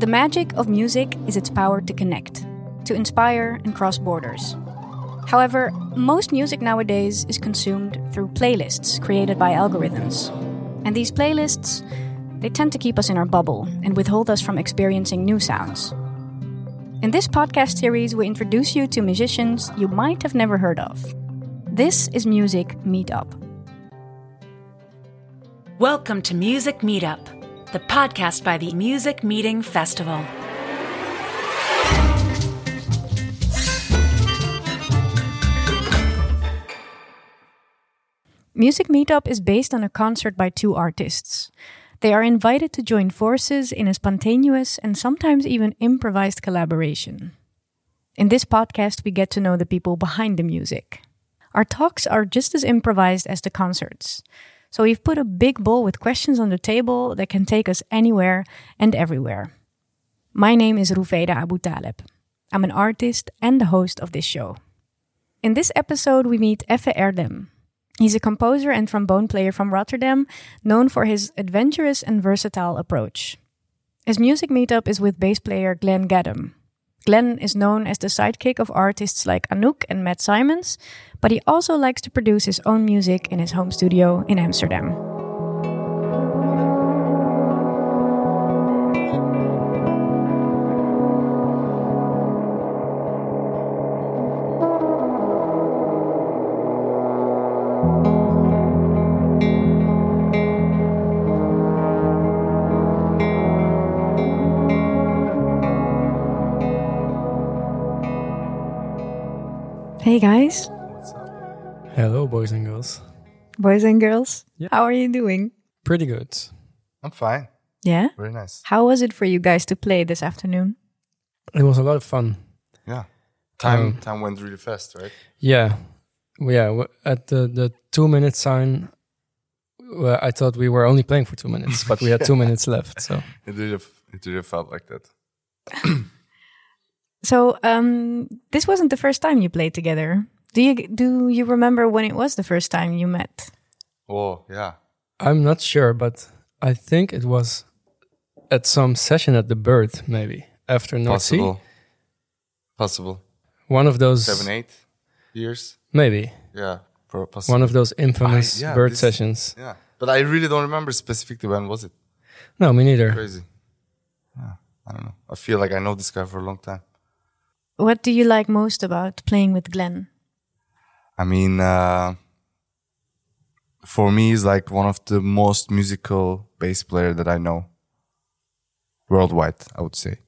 The magic of music is its power to connect, to inspire and cross borders. However, most music nowadays is consumed through playlists created by algorithms. And these playlists, they tend to keep us in our bubble and withhold us from experiencing new sounds. In this podcast series, we introduce you to musicians you might have never heard of. This is Music Meetup. Welcome to Music Meetup, the podcast by the Music Meeting Festival. Music Meetup is based on a concert by two artists. They are invited to join forces in a spontaneous and sometimes even improvised collaboration. In this podcast, we get to know the people behind the music. Our talks are just as improvised as the concerts. So we've put a big bowl with questions on the table that can take us anywhere and everywhere. My name is Rufeda Abu Taleb. I'm an artist and the host of this show. In this episode, we meet Effe Erdem. He's a composer and trombone player from Rotterdam, known for his adventurous and versatile approach. His music meetup is with bass player Glenn Gaddum. Glenn is known as the sidekick of artists like Anouk and Matt Simons, but he also likes to produce his own music in his home studio in Amsterdam. Hey guys, Hello, boys and girls. boys and girls. Yeah. How are you doing? Pretty good. I'm fine. Yeah? Very nice. How was it for you guys to play this afternoon? It was a lot of fun. Yeah. Time Um, time went really fast, right? Yeah, yeah. At the the two minute sign, well, I thought we were only playing for two minutes, but we had two minutes left. So It really f- it really felt like that. So, um, this wasn't the first time you played together. Do you do you remember when it was the first time you met? Oh yeah. I'm not sure, but I think it was at some session at the Bird, maybe after North Sea. Possible. Possible. One of those, Seven, eight years. maybe Yeah. For possible. one of those infamous I- yeah, Bird this- sessions. Yeah. But I really don't remember specifically when was it. No, me neither. Crazy. Yeah. I don't know. I feel like I know this guy for a long time. What do you like most about playing with Glenn? I mean, uh, for me, he's like one of the most musical bass player that I know worldwide. I would say.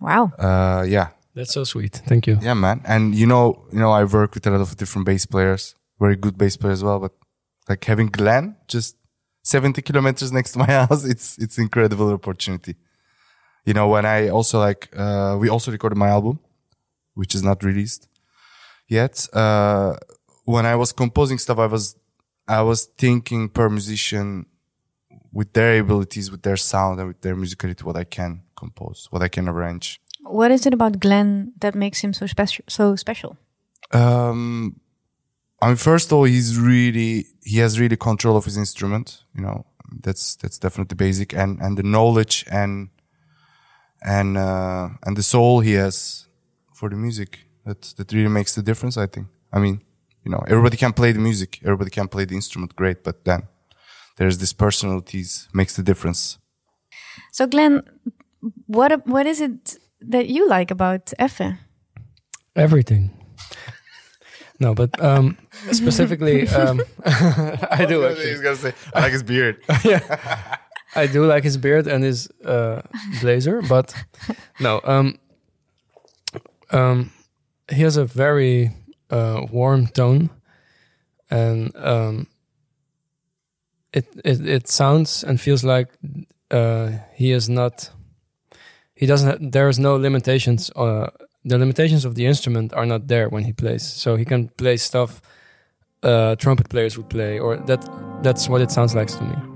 Wow. Uh, yeah, That's so sweet. Thank you. Yeah, man. And you know, you know, I work with a lot of different bass players, very good bass players as well. But like having Glenn just 70 kilometers next to my house, it's it's incredible opportunity. You know, when I also like, uh, we also recorded my album, which is not released yet. Uh, when I was composing stuff, I was I was thinking per musician with their abilities, with their sound, and with their musicality, what I can compose, what I can arrange. What is it about Glenn that makes him so special? So special. Um, I mean, first of all, he's really he has really control of his instrument. You know, that's that's definitely basic, and and the knowledge and and uh, and the soul he has for the music that that really makes the difference. I think. I mean, you know, everybody can play the music, everybody can play the instrument, great, but then there's this personalities makes the difference. So, Glenn, what what is it that you like about Effe? Everything. No, but um, specifically, um, I do He's actually. gonna say, I like his beard. yeah, I do like his beard and his uh, blazer, but no. Um, um, he has a very uh, warm tone, and um, it, it it sounds and feels like uh, he is not. He doesn't. There is no limitations. Uh, the limitations of the instrument are not there when he plays, so he can play stuff uh, trumpet players would play, or that. That's what it sounds like to me.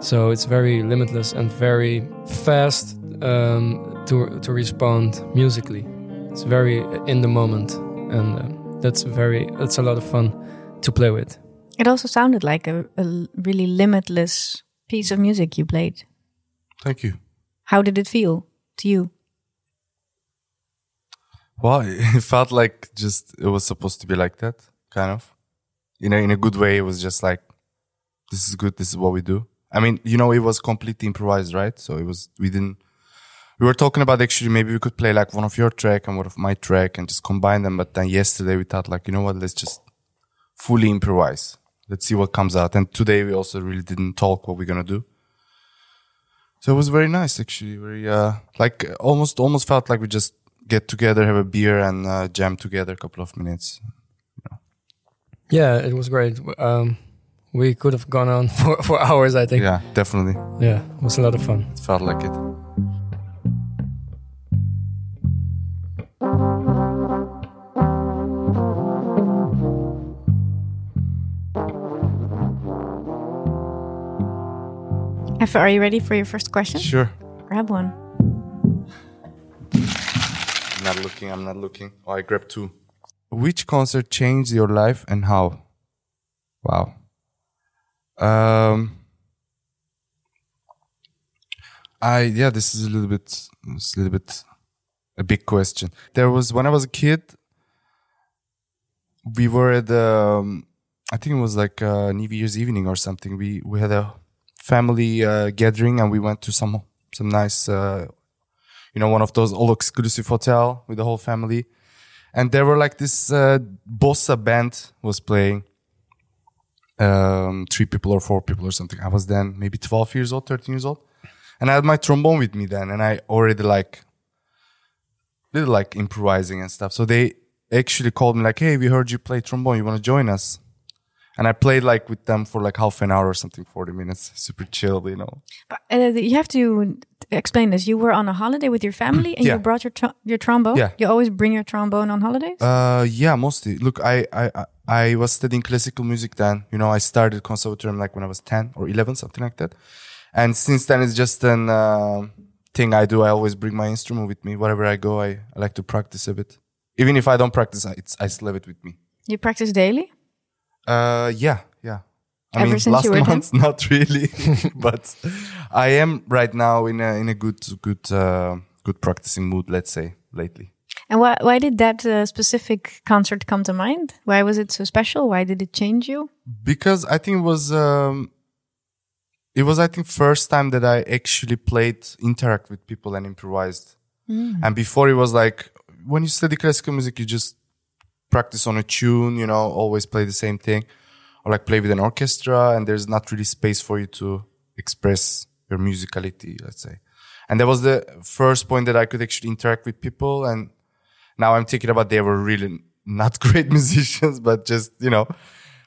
So it's very limitless and very fast um, to to respond musically. It's very in the moment, and uh, that's very that's a lot of fun to play with. It also sounded like a really limitless piece of music you played. Thank you. How did it feel to you? Well, it felt like just it was supposed to be like that, kind of. You know, in a good way, it was just like, this is good. This is what we do. I mean, you know, it was completely improvised, right? So it was we didn't. We were talking about actually maybe we could play like one of your track and one of my track and just combine them. But then yesterday we thought like, you know what? Let's just fully improvise. Let's see what comes out. And today we also really didn't talk what we're gonna do. So it was very nice actually. Very uh like almost almost felt like we just get together, have a beer and uh, jam together a couple of minutes. Yeah, it was great. Um, we could have gone on for, for hours, I think. Yeah, definitely. Yeah, it was a lot of fun. It felt like it. Effe, are you ready for your first question? Sure. Grab one. I'm not looking. I'm not looking. Oh, I grabbed two. Which concert changed your life and how? Wow. Um. I yeah, this is a little bit, it's a little bit, a big question. There was when I was a kid. We were at um, I think it was like uh, New Year's evening or something. We we had a family uh, gathering and we went to some some nice uh, you know, one of those all exclusive hotel with the whole family. And there were like this uh, bossa band was playing. Um, three people or four people or something. I was then maybe 12 years old, 13 years old. And I had my trombone with me then. And I already like, little like improvising and stuff. So they actually called me like, Hey, we heard you play trombone. You want to join us? And I played like with them for like half an hour or something, 40 minutes. Super chill, you know. But, uh, you have to explain this. You were on a holiday with your family and Yeah. you brought your tro- your trombone. Yeah. You always bring your trombone on holidays. Uh, yeah, mostly. Look, I, I, I- was studying classical music then. You know, I started conservatorium like when I was 10 or 11, something like that. And since then, it's just an, uh, thing I do. I always bring my instrument with me. Wherever I go, I, I like to practice a bit. Even if I don't practice, I, it's, I still have it with me. you practice daily. Uh, yeah, yeah. I Ever mean, since last you were 10? not really, but I am right now in a, in a good, good, uh, good practicing mood, let's say, lately. And why why did that uh, specific concert come to mind? Why was it so special? Why did it change you? because I think it was um, it was I think first time that I actually played interact with people and improvised. And before it was like when you study classical music, you just practice on a tune, you know, always play the same thing, or like play with an orchestra, and there's not really space for you to express your musicality, let's say. And that was the first point that I could actually interact with people. And now I'm thinking about they were really not great musicians, but just, you know,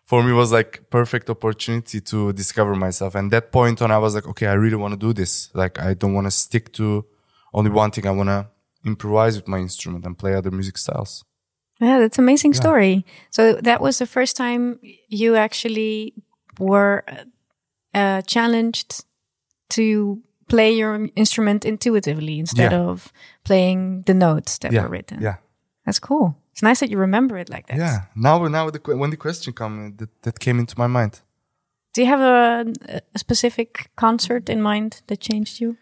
for me was like perfect opportunity to discover myself. And that point on, I was like, okay, I really want to do this. Like, I don't want to stick to only one thing. I want to improvise with my instrument and play other music styles. Yeah, that's an amazing story. So that was the first time you actually were uh, challenged to play your instrument intuitively instead Yeah. of playing the notes that yeah. were written. Yeah. That's cool. It's nice that you remember it like that. Yeah. Now, now the, when the question came, that, that came into my mind. Do you have a, a specific concert in mind that changed you?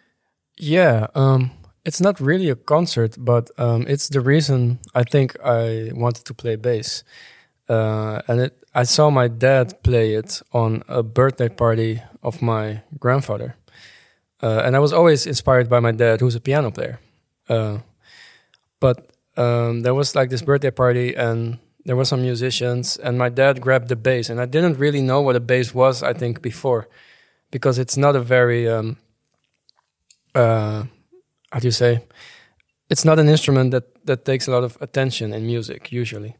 Yeah, um, it's not really a concert, but um, it's the reason I think I wanted to play bass. Uh, and it, I saw my dad play it on a birthday party of my grandfather. Uh, and I was always inspired by my dad, who's a piano player. Uh, but um, there was like this birthday party, and there were some musicians, and my dad grabbed the bass. And I didn't really know what a bass was, I think, before, because it's not a very um, uh, how do you say? It's not an instrument that that takes a lot of attention in music usually.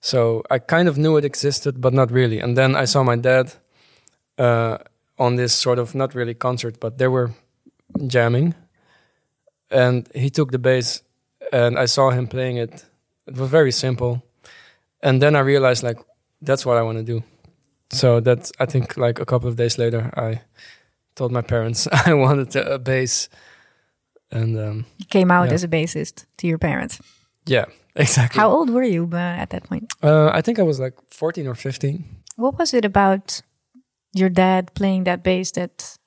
So I kind of knew it existed, but not really. And then I saw my dad uh, on this sort of not really concert, but they were jamming, and he took the bass, and I saw him playing it. It was very simple, and then I realized like that's what I want to do. So that's I think like a couple of days later I told my parents I wanted a bass, and um, You came out Yeah. as a bassist to your parents. yeah, exactly. How old were you uh, at that point? Uh, I think I was like 14 or 15. What was it about your dad playing that bass that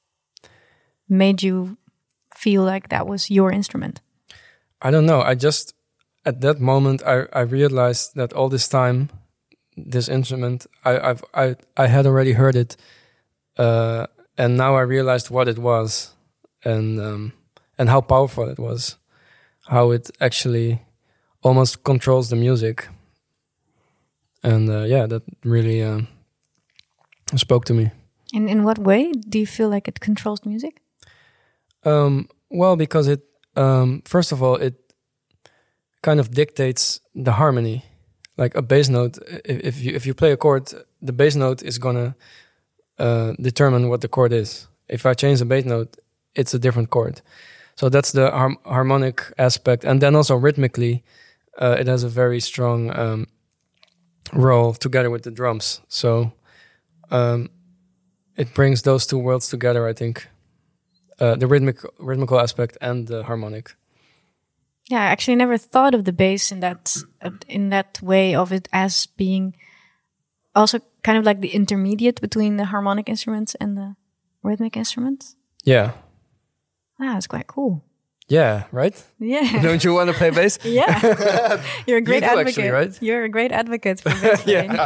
made you feel like that was your instrument? I don't know. I just at that moment I, I realized that all this time this instrument I I've, I I had already heard it, uh, and now I realized what it was, and um, and how powerful it was, how it actually almost controls the music, and uh, yeah, that really uh, spoke to me. In in what way do you feel like it controls music? Um, well, because it um, first of all it kind of dictates the harmony. Like a bass note, if, if you if you play a chord, the bass note is gonna uh, determine what the chord is. If I change the bass note, it's a different chord. So that's the har- harmonic aspect, and then also rhythmically, uh, it has a very strong um, role together with the drums. So um, it brings those two worlds together. I think uh, the rhythmic rhythmical aspect and the harmonic. Yeah, I actually never thought of the bass in that uh, in that way of it as being also kind of like the intermediate between the harmonic instruments and the rhythmic instruments. Yeah, Ah, it's quite cool. yeah, right. Yeah. Don't you want to play bass? yeah. You're a great do advocate. actually, right? You're a great advocate for bass playing.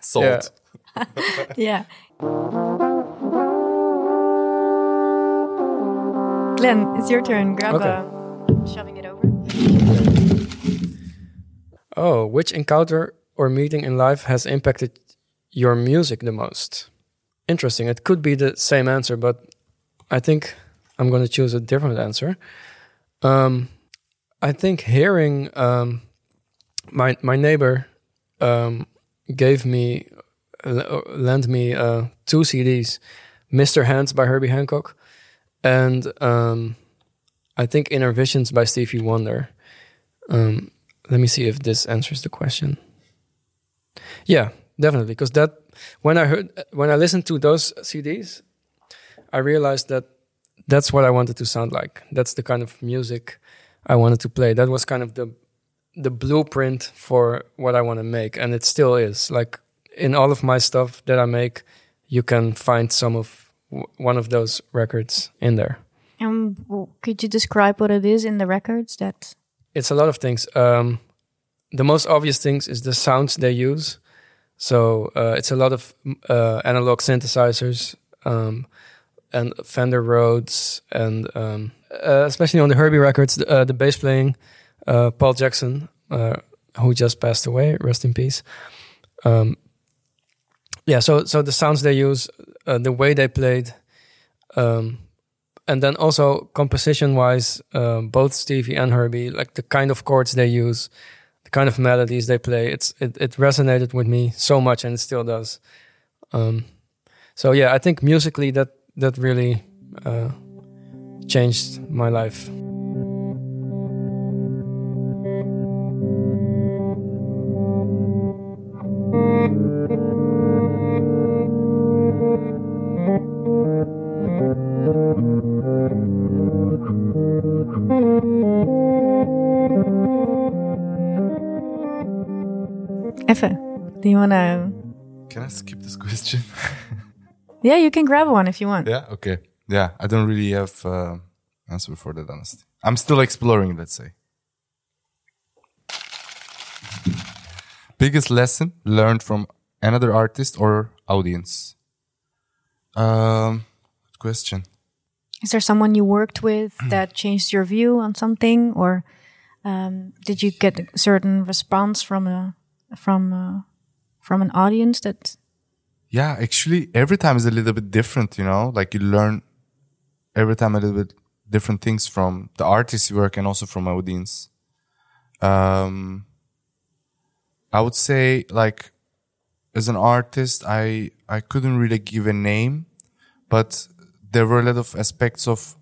Sold. Yeah. yeah. Glenn, it's your turn. Grab Okay. a shoving it over. Oh, which encounter or meeting in life has impacted your music the most? Interesting. It could be the same answer, but I think I'm going to choose a different answer. Um, I think hearing um, my my neighbor um, gave me lent me uh, two CDs, Mr. Hands by Herbie Hancock, and um, I think Innervisions by Stevie Wonder. Um, let me see if this answers the question. Yeah, definitely. Because that when I heard when I listened to those CDs, I realized that that's what I wanted to sound like. That's the kind of music I wanted to play. That was kind of the the blueprint for what I want to make, and it still is. Like in all of my stuff that I make, you can find some of w- one of those records in there. And w- could you describe what it is in the records that it's a lot of things. Um, the most obvious things is the sounds they use. So uh, it's a lot of uh, analog synthesizers um, and Fender Rhodes, and um, uh, especially on the Herbie records, the, uh, the bass playing, uh, Paul Jackson, uh, who just passed away, rest in peace. Um, yeah, so so the sounds they use, uh, the way they played, um, and then also composition wise, uh, both Stevie and Herbie, like the kind of chords they use, the kind of melodies they play, it's it, it resonated with me so much, and it still does. Um, so yeah, I think musically that that really uh, changed my life. Effe, do you want to? Can I skip this question? Yeah, you can grab one if you want. yeah. Okay. Yeah. I don't really have uh, answer for that. Honestly, I'm still exploring. Let's say. Biggest lesson learned from another artist or audience? Um, good question. Is there someone you worked with that changed your view on something, or um, did you get a certain response from a from a, from an audience that? Yeah, actually, every time is a little bit different, you know, like you learn every time a little bit different things from the artist's work and also from my audience. Um, I would say like as an artist, I, I couldn't really give a name, but there were a lot of aspects of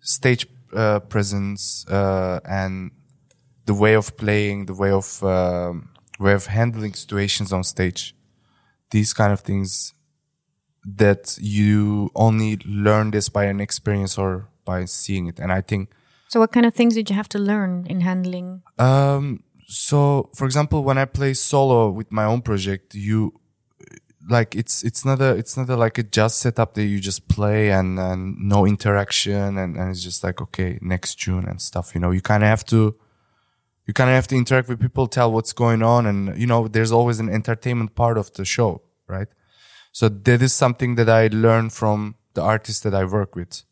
stage uh, presence, uh, and the way of playing, the way of, um, way of handling situations on stage these kind of things that you only learn this by an experience or by seeing it. And I think, So, what kind of things did you have to learn in handling? um, so for example, when I play solo with my own project, you, like it's it's not a it's not a like a just setup that you just play and, and no interaction and, and it's just like okay next tune and stuff you know you kind of have to you kind of have to interact with people tell what's going on and you know there's always an entertainment part of the show right? So that is something that i learned from the artists that i work with.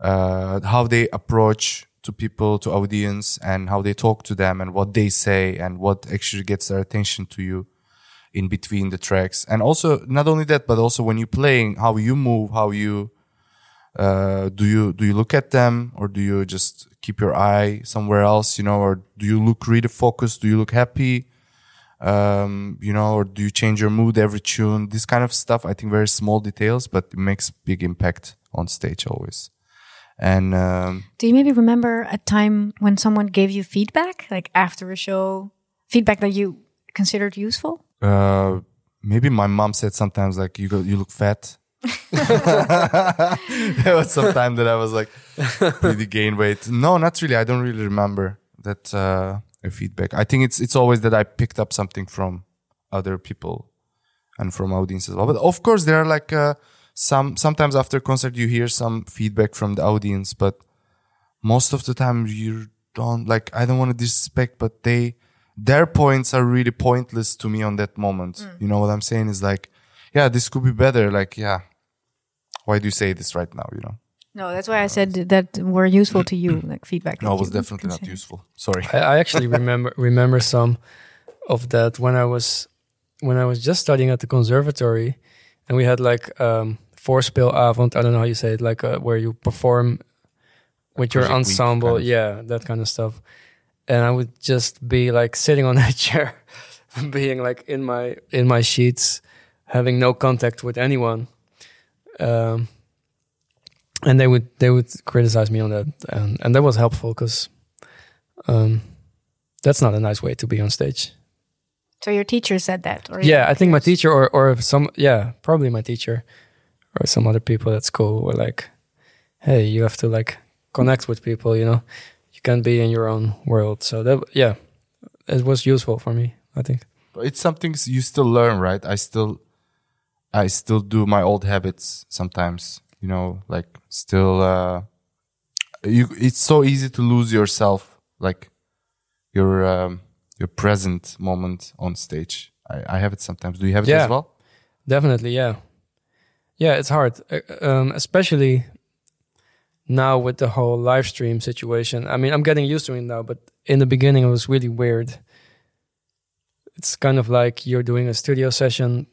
Uh, how they approach to people to audience and how they talk to them and what they say and what actually gets their attention to you in between the tracks. And also not only that but also when you're playing how you move how you uh, do you do you look at them or do you just keep your eye somewhere else you know or do you look really focused? Do you look happy? Um, you know or do you change your mood every tune? This kind of stuff i think very small details but it makes big impact on stage always. And um, Do you maybe remember a time when someone gave you feedback, like after a show, feedback that you considered useful? uh, maybe my mom said sometimes like you go you look fat there was some time that i was like really gain weight. No not really. I don't really remember that uh, feedback. I think it's it's always that i picked up something from other people and from audience as well. But of course there are like uh, some sometimes after concert you hear some feedback from the audience but most of the time you don't like i don't want to disrespect but they their points are really pointless to me on that moment. You know what i'm saying? Is like yeah this could be better like yeah why do you say this right now you know No, that's why I said that were useful to you, like feedback. no it was definitely not consider. useful sorry I, I actually remember remember some of that when I was when I was just studying at the conservatory, and we had like um, voorspeelavond. I don't know how you say it, like uh, where you perform with your ensemble, kind of. yeah, that kind of stuff. And I would just be like sitting on that chair, being like in my in my sheets, having no contact with anyone. Um, and they would they would criticize me on that, and and that was helpful because um, that's not a nice way to be on stage. So your teacher said that, or Yeah, I think my teacher or or some yeah probably my teacher or some other people at school were like, hey, you have to like connect with people, you know, you can't be in your own world. So that yeah, it was useful for me. I think. it's something you still learn right i still i still do my old habits sometimes you know like still uh you it's so easy to lose yourself like your um your present moment on stage i i have it sometimes do you have it Yeah. as well Definitely, yeah, yeah. It's hard, uh, um, especially now with the whole live stream situation. I mean, I'm getting used to it now, but in the beginning, it was really weird. It's kind of like you're doing a studio session,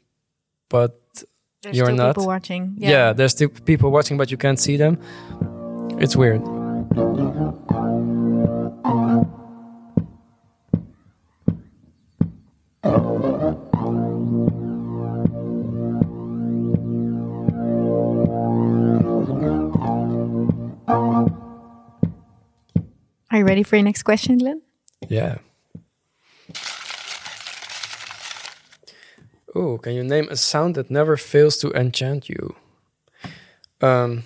but There's you're not. people watching. yeah. there's still people watching, but you can't see them. It's weird. Are you ready for your next question, Glenn? Yeah. Oh, can you name a sound that never fails to enchant you? Um.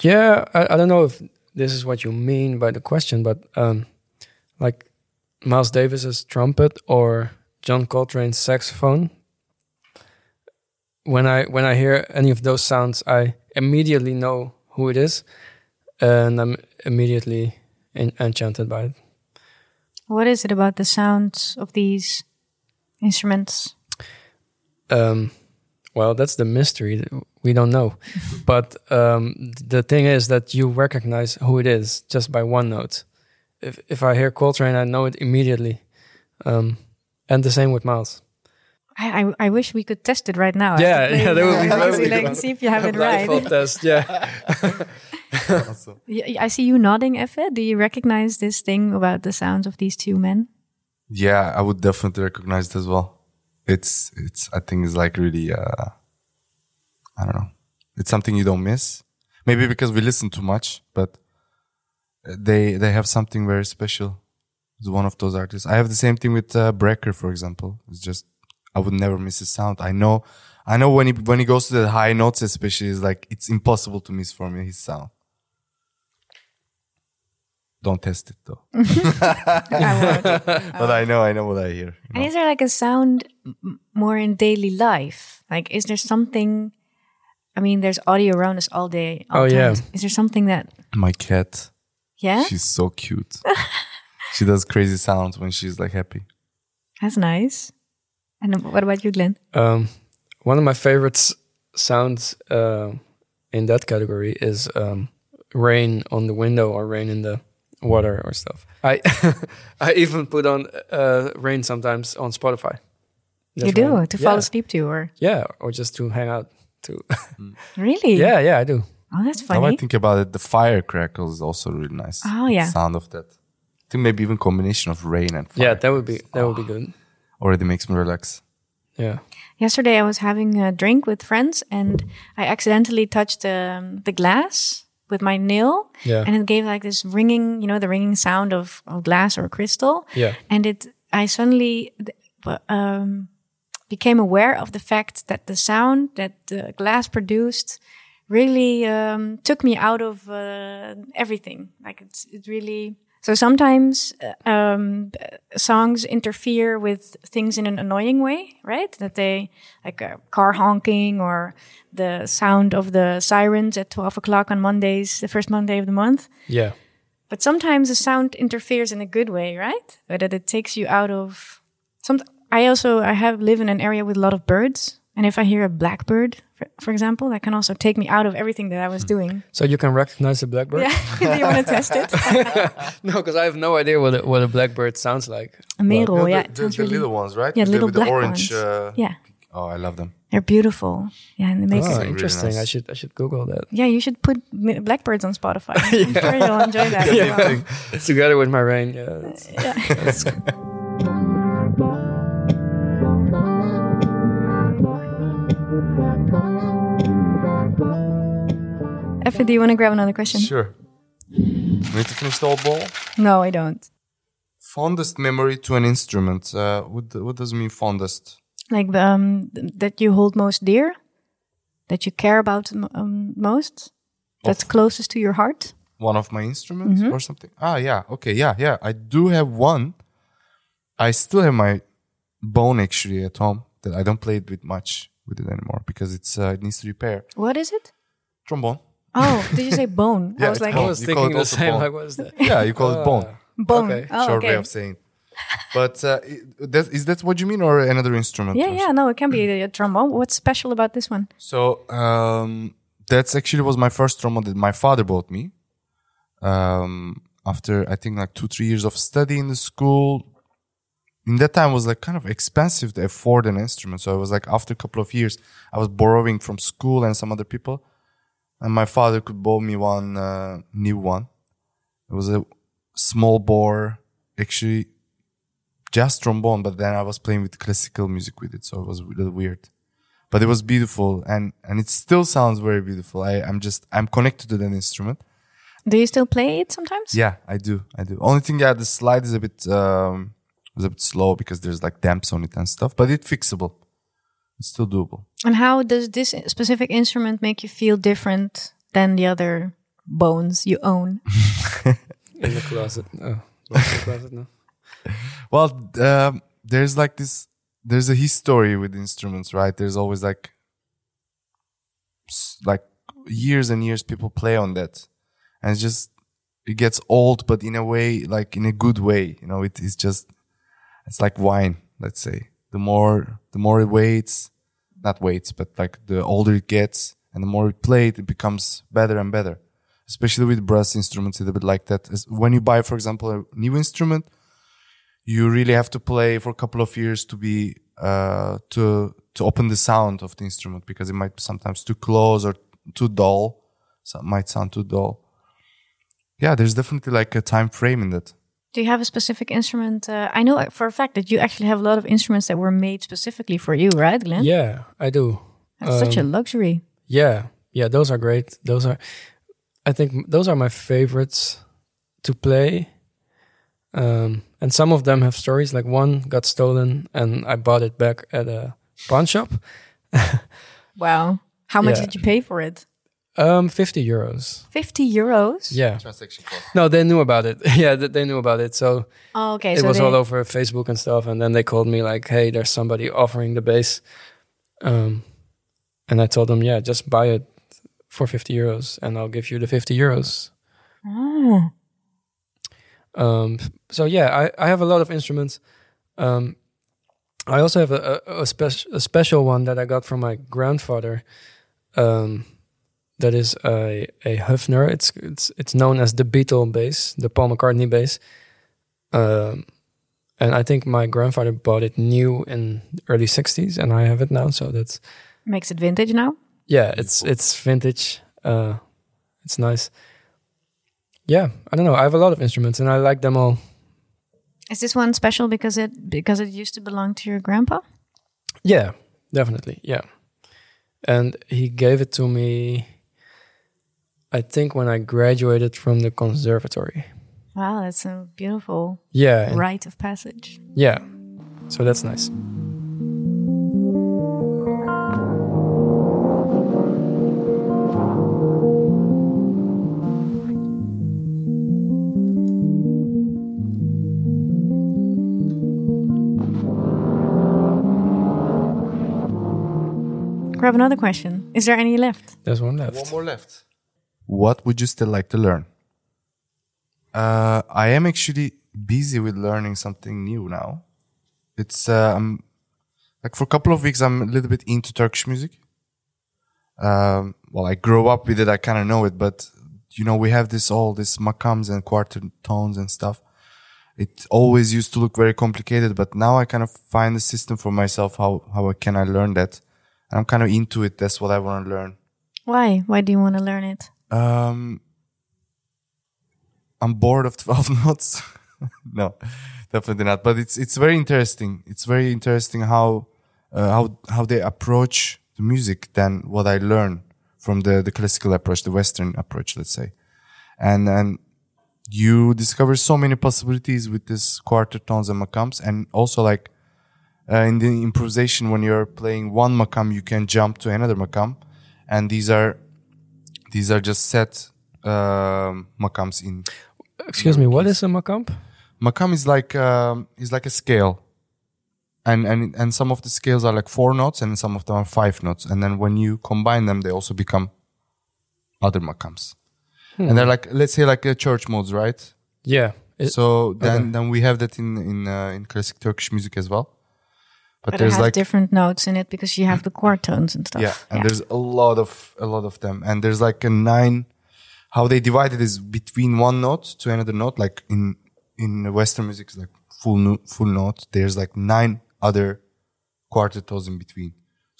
Yeah, I, I don't know if this is what you mean by the question, but um, like Miles Davis's trumpet or John Coltrane's saxophone. When I when I hear any of those sounds, I immediately know who it is, and I'm immediately en- enchanted by it. What is it about the sounds of these instruments? Um, well, that's the mystery. We don't know. but um, the thing is that you recognize who it is just by one note. If if I hear Coltrane, I know it immediately. Um, and the same with Miles. I, I, I wish we could test it right now. Yeah, yeah, that would be uh, very see, like, good. see if you have it right. Blindfold test, yeah. Y- I see you nodding, Effe. Do you recognize this thing about the sounds of these two men? Yeah i would definitely recognize it as well. It's it's i think it's like really uh i don't know. It's something you don't miss. Maybe because we listen too much but they they have something very special. It's one of those artists. I have the same thing with uh, brecker for example. It's just i would never miss his sound. I know i know when he when he goes to the high notes especially it's like it's impossible to miss for me his sound don't test it though I won't. but i know i know what i hear you know? And is there like a sound more in daily life? Like, is there something? I mean, there's audio around us all day. all Oh, yeah. Is there something that? My cat, Yeah, she's so cute. she does crazy sounds when she's like happy. that's nice. And what about you, Glenn? Um, one of my favorite sounds uh, in that category is um, rain on the window or rain in the water or stuff. I I even put on uh, rain sometimes on Spotify. you do rain. to fall asleep to, or Yeah, or just to hang out. To really? yeah, yeah, I do. Oh, that's funny. Now I think about it, the fire crackle is also really nice. Oh, yeah. The sound of that. I think maybe even combination of rain and fire. Yeah, that would be that would be good. already makes me relax. Yeah. Yesterday, I was having a drink with friends, and I accidentally touched um, the glass with my nail, Yeah. and it gave like this ringing, you know, the ringing sound of, of glass or crystal. Yeah. and it, I suddenly um, became aware of the fact that the sound that the glass produced really um, took me out of uh, everything. Like it's it really. So sometimes uh, um, songs interfere with things in an annoying way, right? That they like a car honking or the sound of the sirens at twelve o'clock on Mondays, the first Monday of the month. Yeah. But sometimes the sound interferes in a good way, right? Or that it takes you out of some. I also I have live in an area with a lot of birds, and if I hear a blackbird, for, for example, that can also take me out of everything that I was doing. So you can recognize a blackbird? Yeah, do you want to test it? no, because I have no idea what a, what a blackbird sounds like. A merel, No, yeah, the, the, the really. little ones, right? Yeah, the- little with the black orange. ones. Uh, Yeah, Oh, I love them. they're beautiful. Yeah, and they make. Oh, really interesting. nice. I should I should Google that. Yeah, you should put blackbirds on Spotify. I'm sure you'll enjoy that. as well. Together with my rain. Yeah. That's, that's Effe, do you want to grab another question? Sure. Need to finish the whole ball? No, I don't. Fondest memory to an instrument. Uh, what, what does it mean fondest? Like um, th- that you hold most dear, that you care about um, most, that's closest to your heart. One of my instruments Mm-hmm. or something? Ah, yeah. Okay, yeah, yeah. I do have one. I still have my bone actually at home that I don't play it with much with it anymore because it's uh, it needs to repair. What is it? Trombone. Oh, did you say bone? I was it's like I was You thinking the same. bone. Like, what is that? Yeah, you call it bone. bone. okay. Oh, Short okay. way of saying. But uh, it- that, is that what you mean or another instrument? Yeah, yeah. No, it can be a, a trombone. What's special about this one? So um, that's actually was my first trombone that my father bought me. Um, after I think like two three years of study in the school. In that time, it was like kind of expensive to afford an instrument. So I was like, after a couple of years, I was borrowing from school and some other people, and my father could buy me one uh, new one. It was a small bore, actually, just trombone. But then I was playing with classical music with it, so it was a little weird but it was beautiful and and it still sounds very beautiful i i'm just i'm connected to that instrument Do you still play it sometimes? yeah i do i do only thing yeah the slide is a bit um was a bit slow because there's like damps on it and stuff but it's fixable it's still doable And how does this specific instrument make you feel different than the other bones you own? In the closet. Oh, the closet no. well um, there's like this there's a history with instruments right there's always like like years and years people play on that and it's just it gets old but in a way like in a good way you know it is just it's like wine let's say the more the more it waits not waits but like the older it gets and the more it played it becomes better and better especially with brass instruments it's a bit like that As- when you buy for example a new instrument you really have to play for a couple of years to be uh, to to open the sound of the instrument because it might be sometimes too close or too dull. So it might sound too dull. Yeah, there's definitely like a time frame in that. Do you have a specific instrument? Uh, I know for a fact that you actually have a lot of instruments that were made specifically for you, right, Glenn? Yeah, I do. That's such a luxury. Yeah, yeah, those are great. Those are, I think, those are my favorites to play. Um, and some of them have stories. Like one got stolen, and I bought it back at a pawn shop. Wow. How much Yeah. did you pay for it? Um, fifty euros. 50 euros? Yeah. Transaction cost. No, they knew about it. yeah, they knew about it. So Oh, okay. it so was they, all over Facebook and stuff. And then they called me like, "Hey, there's somebody offering the bass," um, and I told them, "Yeah, just buy it for fifty euros, and I'll give you the fifty euros." Oh. Um, so yeah, I, I have a lot of instruments. Um, I also have a, a, a, spec- a special one that I got from my grandfather. Um, that is a a Höfner. It's it's it's known as the Beatle bass, the Paul McCartney bass. Um, and I think my grandfather bought it new in early '60s, and I have it now. So that's Makes it vintage now? yeah, it's it's vintage. Uh, it's nice. Yeah, I don't know. I have a lot of instruments, and I like them all. Is this one special because it because it used to belong to your grandpa? Yeah, definitely. Yeah. And he gave it to me, I think, when I graduated from the conservatory. Wow, that's a beautiful Yeah. rite of passage. Yeah. So that's nice. Grab another question. Is there any left? There's one left. One more left. What would you still like to learn? Uh, I am actually busy with learning something new now. It's I'm like for a couple of weeks I'm a little bit into Turkish music. Um, well, I grew up with it. I kind of know it, but you know we have this all this makams and quarter tones and stuff. It always used to look very complicated, but now I kind of find a system for myself how how can I learn that. I'm kind of into it. That's what I want to learn. Why? Why do you want to learn it? Um, I'm bored of 12 notes. no, definitely not. But it's it's very interesting. It's very interesting how uh, how how they approach the music than what I learn from the the classical approach, the Western approach, let's say. And and you discover so many possibilities with this quarter tones and makams, and also like uh, in the improvisation when you're playing one makam, you can jump to another makam, and these are these are just set um, makams in Excuse me, what is a makam? makam is like um, is like a scale. And and and some of the scales are like four notes and some of them are five notes. And then when you combine them they also become other makams and they're like let's say like uh, church modes right? Yeah. It- so then okay. then we have that in in uh, in classic turkish music as well but, But it there's has like different notes in it because you have the quarter tones and stuff. yeah and there's a lot of a lot of them and there's like a nine how they divide it is between one note to another note like in in western music it's like full no, full note there's like nine other quartetos in between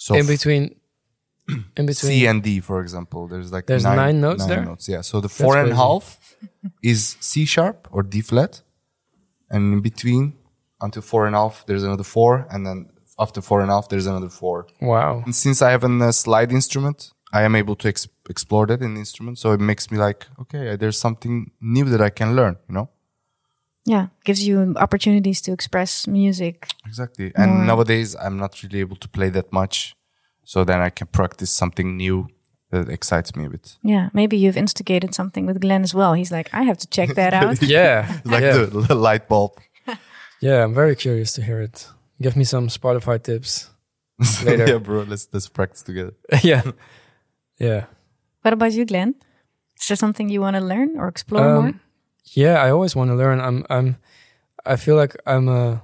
so in between. In between. c and d for example there's like There's nine notes there? notes yeah so the four and half is c sharp or d flat and in between until four and a half there's another four and then after four and a half there's another four Wow. and since I have a uh, slide instrument, I am able to ex- explore that in the instrument. So it makes me like, okay, there's something new that I can learn, you know? Yeah, gives you opportunities to express music. Exactly. And nowadays, I'm not really able to play that much. So then I can practice something new that excites me a bit. Yeah, maybe you've instigated something with Glenn as well. He's like, I have to check that out. Yeah. Like yeah. the, the light bulb. yeah, I'm very curious to hear it. Give me some Spotify tips. Later. yeah, bro, let's, let's practice together. yeah. Yeah. what about you, Glenn? Is there something you want to learn or explore more? Um, yeah, I always want to learn. I'm I'm I feel like I'm a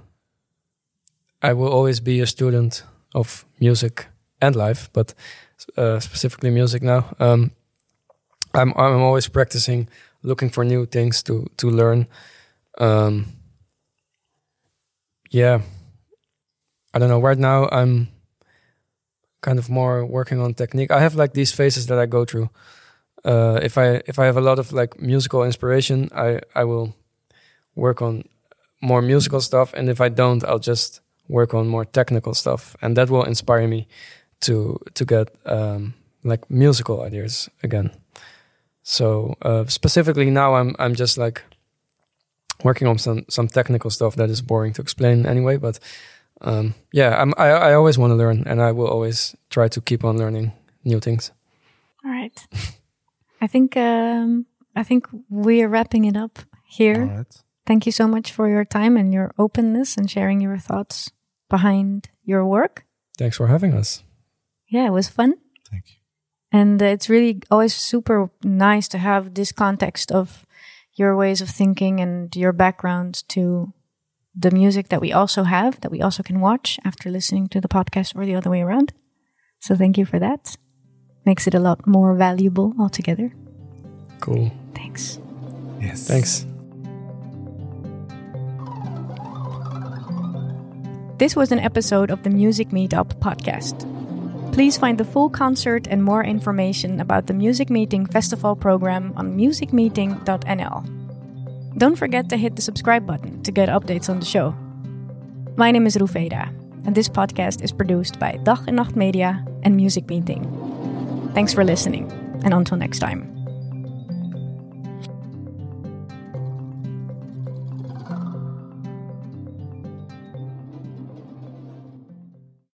I will always be a student of music and life, but uh, specifically music now. Um, I'm I'm always practicing, looking for new things to to learn. Um, yeah, I don't know. Right now, I'm kind of more working on technique. I have like these phases that I go through. Uh, if I if I have a lot of like musical inspiration, I I will work on more musical stuff, and if I don't, I'll just work on more technical stuff, and that will inspire me to to get um, like musical ideas again. So uh, specifically now, I'm I'm just like working on some some technical stuff that is boring to explain anyway. But um, yeah, I'm, I I always want to learn, and I will always try to keep on learning new things. All right. I think um, I think we are wrapping it up here. All right. Thank you so much for your time and your openness and sharing your thoughts behind your work. Thanks for having us. Yeah, it was fun. Thank you. And it's really always super nice to have this context of your ways of thinking and your background to the music that we also have, that we also can watch after listening to the podcast or the other way around. So thank you for that. Makes it a lot more valuable altogether. Cool. Thanks. Yes. Thanks. This was an episode of the Music Meeting podcast. Please find the full concert and more information about the Music Meeting Festival program on musicmeeting.nl. Don't forget to hit the subscribe button to get updates on the show. My name is Rufeda, and this podcast is produced by Dag en Nacht Media and Music Meeting. Thanks for listening, and until next time.